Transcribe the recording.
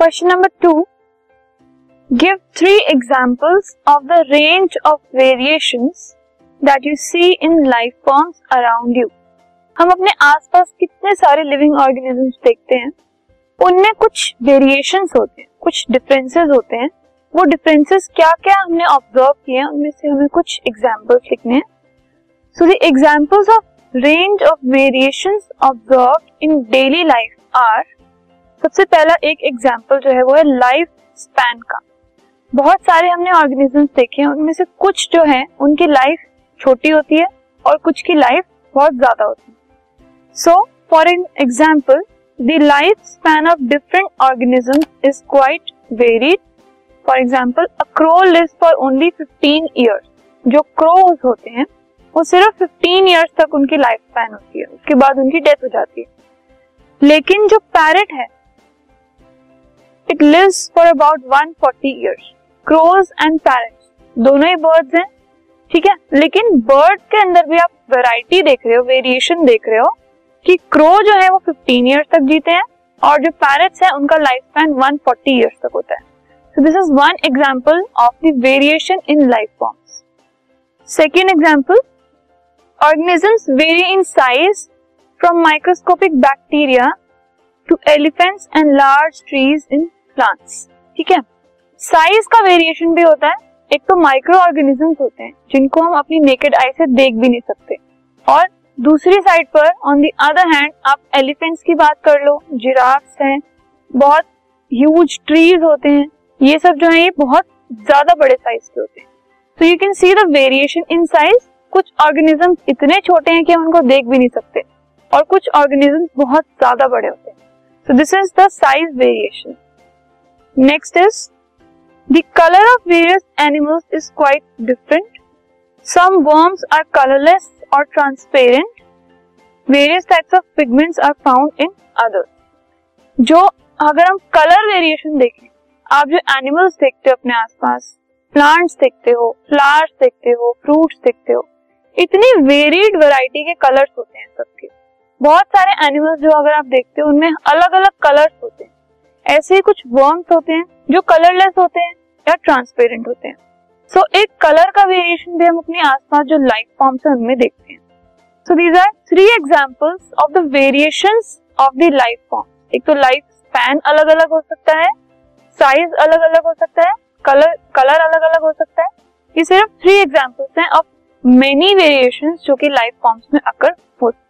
Question number two give three examples of the range of variations that you see in life forms around you हम अपने आसपास कितने सारे living organisms देखते हैं। उनमें कुछ वेरिएशन होते हैं, कुछ डिफरेंसेस होते हैं। वो डिफरेंसेस क्या क्या हमने ऑब्ज़र्व किए हैं, उनमें से हमें कुछ एग्जाम्पल्स लिखने हैं। So the examples of range of variation observe in daily life are सबसे पहला एक एग्ज़ाम्पल जो है वो है लाइफ स्पैन का। बहुत सारे हमने ऑर्गेनिजम्स देखे हैं, उनमें से कुछ जो है, उनकी लाइफ छोटी होती है और कुछ की लाइफ बहुत ज़्यादा होती है। So for an example the life span of different organism is quite varied for example a crow for only 15 years जो क्रोज होते हैं, वो सिर्फ़ 15 ईयर्स तक उनकी लाइफ स्पैन होती है। उसके बाद उनकी डेथ हो जाती है। लेकिन जो पैरेट है it lives for about 140 forty years crows and parrots दोनों ही बर्ड्स हैं, ठीक है? लेकिन बर्ड के अंदर भी आप वेराइटी देख रहे हो वेरिएशन देख रहे हो कि क्रो जो है वो 15 ईयर्स तक जीते हैं और जो पैरट्स हैं, उनका लाइफ स्पैन 140 फोर्टी ईयर्स तक होता है। So this is one example of the variation in life forms second example organisms vary in size from microscopic bacteria to elephants and large trees in plants. ठीक है? Size का variation भी होता है, एक तो माइक्रो ऑर्गेनिजम्स होते हैं, जिनको हम अपनी नेकेड आई से देख भी नहीं सकते। और दूसरी साइड पर ऑन दी अदर हैंड आप एलिफेंट्स की बात कर लो जिराफ्स हैं, बहुत ह्यूज ट्रीज होते हैं, ये सब जो है, ये बहुत ज़्यादा बड़े साइज़ के होते हैं। तो you can see the variation in size कुछ ऑर्गेनिज्म इतने छोटे हैं कि हम उनको देख भी नहीं सकते, और कुछ ऑर्गेनिज्म बहुत ज़्यादा बड़े होते हैं। So this is the size variation next is the colour of various animals is quite different some worms are colourless और transparent various types of pigments are found in other जो अगर हम कलर वेरिएशन देखें, आप जो animals देखते हो अपने आसपास प्लांट्स देखते हो फ्लावर्स देखते हो फ्रूट्स देखते हो, इतनी वेरिड वैरायटी के कलर्स होते हैं सबके। बहुत सारे एनिमल्स जो अगर आप देखते हो, उनमें अलग अलग कलर्स होते हैं। ऐसे कुछ वर्म्स होते हैं जो कलरलेस होते हैं या ट्रांसपेरेंट होते हैं। सो so, एक कलर का वेरिएशन भी हम अपने आसपास जो लाइफ फॉर्म्स है उनमें देखते हैं। So these are three examples of the variations of the life form एक तो लाइफ स्पैन अलग अलग हो सकता है साइज़ अलग अलग हो सकता है कलर कलर अलग अलग हो सकता है। ये सिर्फ़ थ्री एग्जाम्पल्स हैं ऑफ़ मेनी वेरिएशन जो कि लाइफ फॉर्म्स में अकर हो सकते हैं।